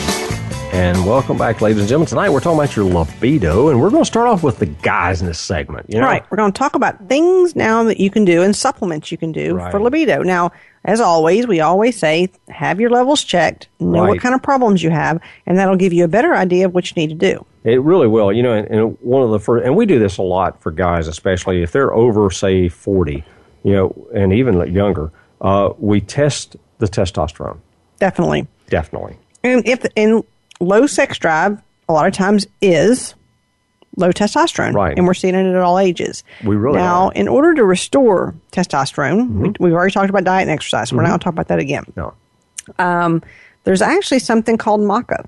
And welcome back, ladies and gentlemen. Tonight we're talking about your libido, and we're going to start off with the guys in this segment. You know? Right. We're going to talk about things now that you can do and supplements you can do right. for libido. Now, as always, we always say have your levels checked, know right. what kind of problems you have, and that'll give you a better idea of what you need to do. It really will. You know, and, and one of the first, and we do this a lot for guys, especially if they're over, say, 40, you know, and even younger. Uh, we test the testosterone. Definitely. Definitely. And if, and low sex drive a lot of times is low testosterone. Right. And we're seeing it at all ages. We really Now, are. in order to restore testosterone, mm-hmm. we, have already talked about diet and exercise. So mm-hmm. We're not going to talk about that again. No. Um, there's actually something called maca.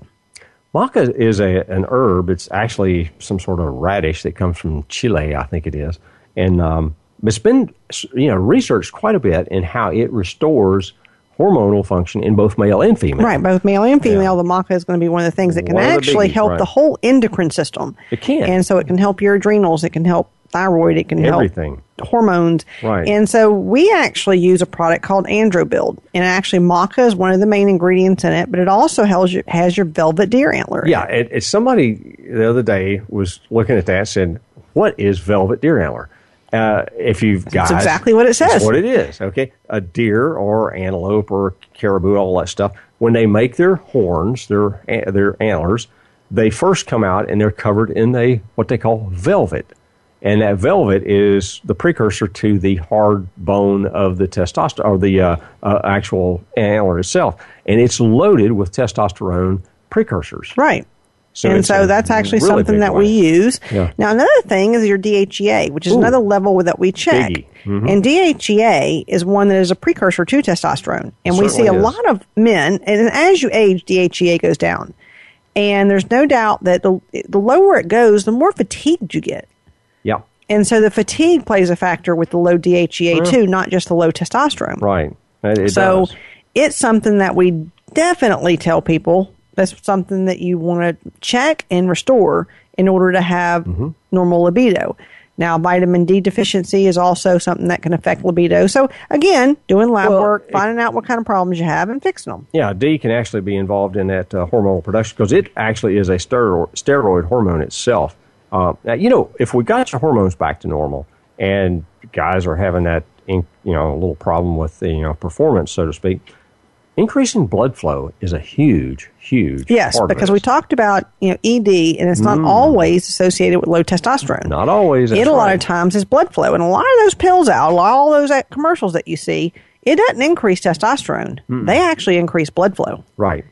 Maca is a, an herb. It's actually some sort of radish that comes from Chile, I think it is. And um, it's been you know researched quite a bit in how it restores – hormonal function in both male and female. Right, both male and female. Yeah. The maca is going to be one of the things that can actually biggies, help right. the whole endocrine system. It can. And so it can help your adrenals, it can help thyroid, it can Everything. help hormones. Right. And so we actually use a product called AndroBuild. And actually maca is one of the main ingredients in it, but it also has your, has your velvet deer antler. Yeah, it, it, somebody the other day was looking at that and said, what is velvet deer antler? Uh, if you've got that's exactly what it says. what it is. Okay, a deer or antelope or caribou, all that stuff. When they make their horns, their their antlers, they first come out and they're covered in a what they call velvet, and that velvet is the precursor to the hard bone of the testosterone or the uh, uh, actual antler itself, and it's loaded with testosterone precursors. Right. So and so that's actually really something that we use. Yeah. Now, another thing is your DHEA, which is Ooh, another level that we check. Mm-hmm. And DHEA is one that is a precursor to testosterone. And we see a is. lot of men, and as you age, DHEA goes down. And there's no doubt that the, the lower it goes, the more fatigued you get. Yeah. And so the fatigue plays a factor with the low DHEA too, not just the low testosterone. Right. It, so does. it's something that we definitely tell people that's something that you want to check and restore in order to have mm-hmm. normal libido. Now, vitamin D deficiency is also something that can affect libido. So, again, doing lab well, work, finding out what kind of problems you have, and fixing them. Yeah, D can actually be involved in that uh, hormonal production because it actually is a steroid, steroid hormone itself. Uh, now, you know, if we got your hormones back to normal and guys are having that, in, you know, a little problem with the, you know, performance, so to speak, increasing blood flow is a huge, huge yes, because we talked about you know ED, and it's not mm. always associated with low testosterone. Not always. It a right. lot of times is blood flow, and a lot of those pills out, all those commercials that you see, it doesn't increase testosterone. Mm. They actually increase blood flow. Right.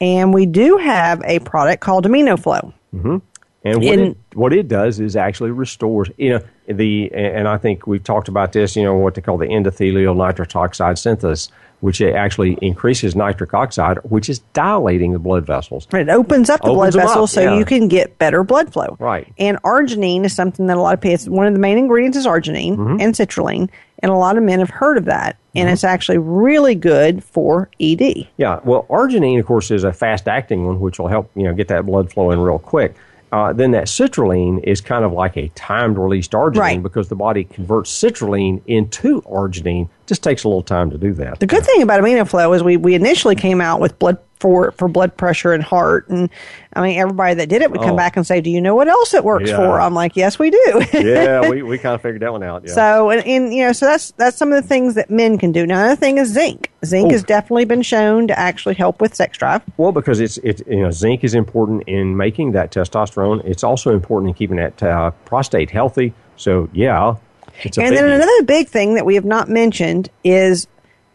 And we do have a product called AminoFlow. Mm-hmm. And what, In, it, what it does is actually restores, you know, the and I think we've talked about this. You know what they call the endothelial nitrous oxide synthesis, which actually increases nitric oxide, which is dilating the blood vessels. It opens up the opens blood vessels up, so yeah. you can get better blood flow. Right. And arginine is something that a lot of people, one of the main ingredients is arginine Mm-hmm. and citrulline, and a lot of men have heard of that. And it's actually really good for ED. Yeah, well, arginine, of course, is a fast-acting one, which will help you know get that blood flowing real quick. Uh, then that citrulline is kind of like a timed-released arginine Right. because the body converts citrulline into arginine. Just takes a little time to do that. The good thing about AminoFlow is we, we initially came out with blood for for blood pressure and heart, and I mean everybody that did it would come Oh. back and say, "Do you know what else it works Yeah. for?" I'm like, "Yes, we do." yeah, we, we kind of figured that one out. Yeah. So and, and you know, so that's that's some of the things that men can do. Now, another thing is zinc. Zinc Oh. has definitely been shown to actually help with sex drive. Well, because it's it you know zinc is important in making that testosterone. It's also important in keeping that uh, prostate healthy. So yeah, it's a and then another big thing that we have not mentioned is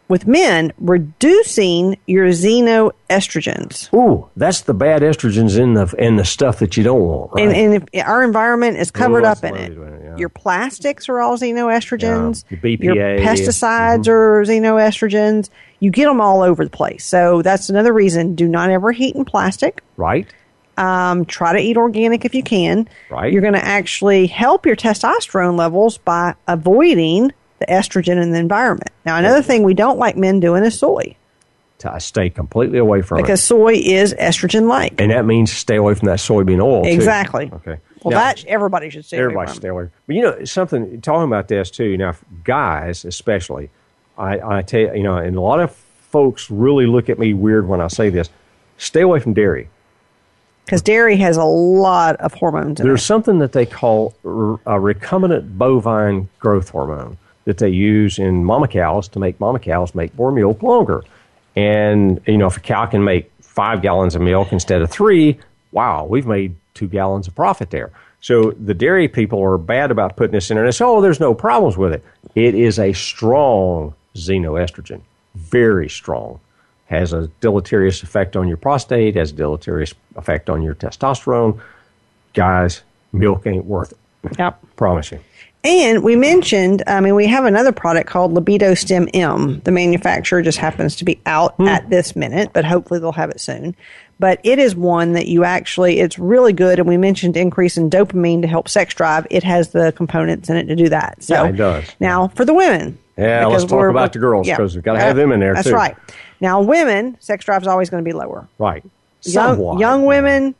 with men reducing your xenoestrogens. Ooh, that's the bad estrogens in the in the stuff that you don't want. Right? And, and if our environment is covered up in it. it, yeah. Your plastics are all xenoestrogens. Yeah, your Your BPA. pesticides are xenoestrogens. You get them all over the place. So that's another reason. Do not ever heat in plastic. right? Um, try to eat organic if you can. Right. You're going to actually help your testosterone levels by avoiding the estrogen in the environment. Now, another thing we don't like men doing is soy To stay completely away from because it. soy is estrogen like. And that means stay away from that soybean oil. too. Exactly. Okay. Well, Now, that everybody should stay away everybody from. stay away. But you know something. Talking about this too. Now, guys especially, I, I tell you, you know, and a lot of folks really look at me weird when I say this. Stay away from dairy. Because dairy has a lot of hormones in There's it. something that they call a recombinant bovine growth hormone that they use in mama cows to make mama cows make more milk longer. And, you know, if a cow can make five gallons of milk instead of three, wow, we've made two gallons of profit there. So the dairy people are bad about putting this in there and they say, oh, there's no problems with it. It is a strong xenoestrogen, very strong has a deleterious effect on your prostate, has a deleterious effect on your testosterone. Guys, milk ain't worth it. Yep. Promise you. And we mentioned, I mean, we have another product called Libido Stim M. The manufacturer just happens to be out Hmm. at this minute, but hopefully they'll have it soon. But it is one that you actually, it's really good. And we mentioned increase in dopamine to help sex drive. It has the components in it to do that. So Yeah, it does. Now for the women. Yeah, let's talk about the girls, yeah. 'cause we've gotta have them in there, That's too. right. Now women, sex drive is always going to be lower. Right. Young, Somewhat. young women,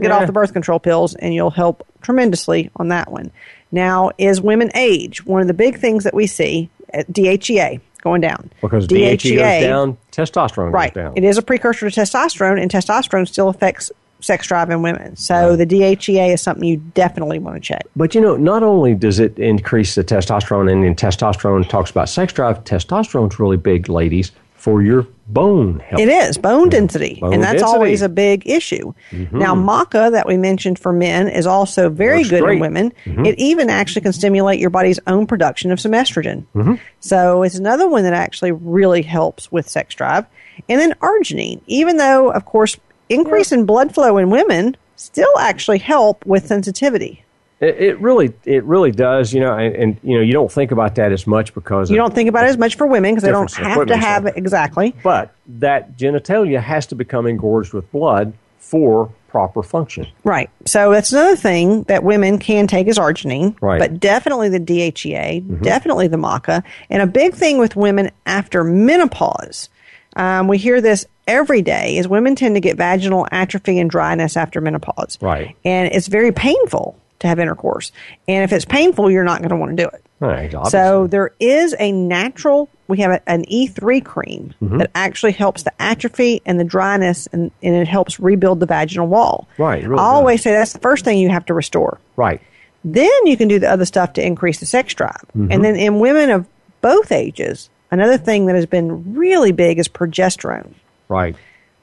get Yeah. off the birth control pills and you'll help tremendously on that one. Now, is women age one of the big things that we see at DHEA going down? Because DHEA goes down, testosterone right? goes down. It is a precursor to testosterone, and testosterone still affects sex drive in women. So the DHEA is something you definitely want to check. But you know, not only does it increase the testosterone, and in testosterone talks about sex drive, testosterone's really big, ladies, for your bone health. It is bone density, Bone and that's density. Mm-hmm. always a big issue. Now, maca that we mentioned for men is also very Works good great. in women. Mm-hmm. It even actually can stimulate your body's own production of some estrogen. Mm-hmm. So it's another one that actually really helps with sex drive. And then arginine, even though, of course, increase in blood flow in women still actually help with sensitivity. It, it really, it really does. You know, and, and you know, you don't think about that as much because You don't think about it as much for women because they don't have to have stuff. it exactly. But that genitalia has to become engorged with blood for proper function. Right. So that's another thing that women can take is arginine, Right. but definitely the DHEA, definitely the maca, and a big thing with women after menopause. Um, we hear this every day is women tend to get vaginal atrophy and dryness after menopause. Right. And it's very painful to have intercourse. And if it's painful, you're not going to want to do it. Right, So there is a natural. We have a, an E3 cream Mm-hmm. that actually helps the atrophy and the dryness, and, and it helps rebuild the vaginal wall. Right, really I always say that's the first thing you have to restore. right. Then you can do the other stuff to increase the sex drive. Mm-hmm. And then in women of both ages, another thing that has been really big is progesterone. Right.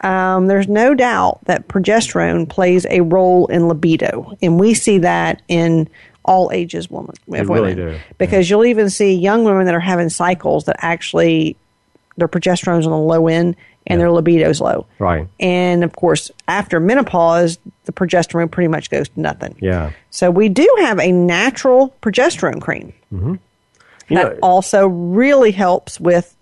Um, there's no doubt that progesterone plays a role in libido, and we see that in all ages women, really women. do. Because you'll even see young women that are having cycles that actually their progesterone's on the low end and their libido's low. Right. And of course, after menopause, the progesterone pretty much goes to nothing. Yeah. So we do have a natural progesterone cream mm-hmm. that know, also really helps with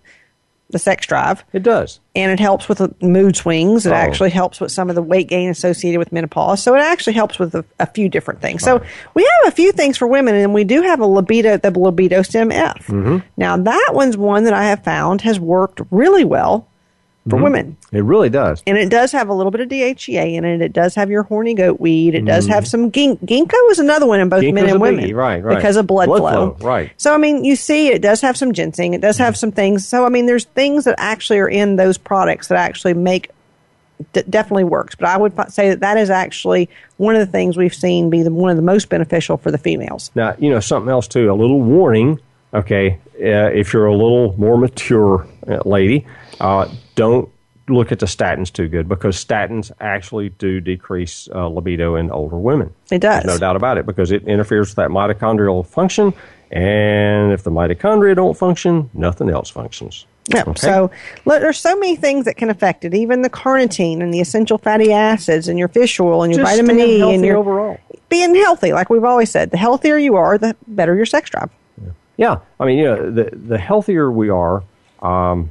the sex drive. It does. And it helps with the mood swings. It oh. actually helps with some of the weight gain associated with menopause. So it actually helps with a, a few different things. Right. So we have a few things for women, and we do have a libido, the libido stim F. Mm-hmm. Now, that one's one that I have found has worked really well for mm-hmm. women. It really does. And it does have a little bit of DHEA in it. It does have your horny goat weed. It mm-hmm. does have some gink- ginkgo is another one in both Ginkgo's men and women. Biggie. Right, right. Because of blood, blood flow. flow. Right. So, I mean, you see it does have some ginseng. It does have some things. So, I mean, there's things that actually are in those products that actually make d- definitely works. But I would say that that is actually one of the things we've seen be the, one of the most beneficial for the females. Now, you know, something else too, a little warning, okay, uh, if you're a little more mature lady, uh, don't look at the statins too good because statins actually do decrease uh, libido in older women. It does. There's no doubt about it because it interferes with that mitochondrial function. And if the mitochondria don't function, nothing else functions. Yeah. Okay. So look, there's so many things that can affect it. Even the carnitine and the essential fatty acids and your fish oil and your Just vitamin E and your overall being healthy. Like we've always said, the healthier you are, the better your sex drive. Yeah. yeah. I mean, you know, the the healthier we are, um,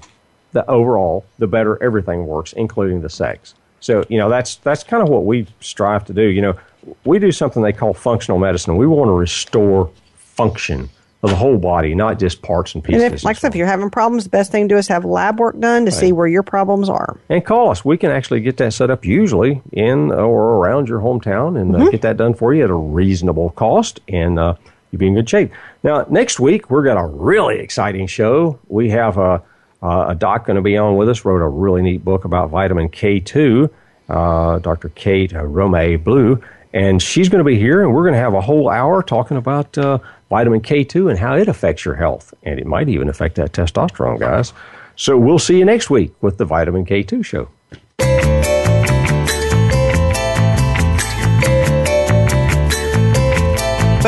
the overall, the better everything works, including the sex. So, you know, that's that's kind of what we strive to do. You know, we do something they call functional medicine. We want to restore function of the whole body, not just parts and pieces. And if, like I said, if you're having problems, the best thing to do is have lab work done to right. see where your problems are. And call us. We can actually get that set up usually in or around your hometown and uh, mm-hmm. uh, get that done for you at a reasonable cost, and uh, you'll be in good shape. Now, next week, we're got a really exciting show. We have a a doc going to be on with us wrote a really neat book about vitamin K2, uh, Dr. Kate uh, Rhéaume-Bleue, and she's going to be here, and we're going to have a whole hour talking about uh, vitamin K2 and how it affects your health, and it might even affect that testosterone, guys. So we'll see you next week with the Vitamin K2 show.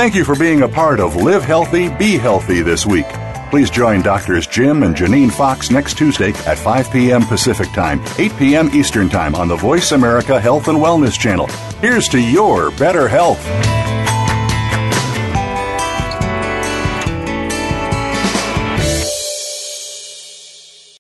Thank you for being a part of Live Healthy, Be Healthy this week. Please join Doctors Jim and Janine Fox next Tuesday at 5 p.m. Pacific Time, 8 p.m. Eastern Time on the Voice America Health and Wellness Channel. Here's to your better health.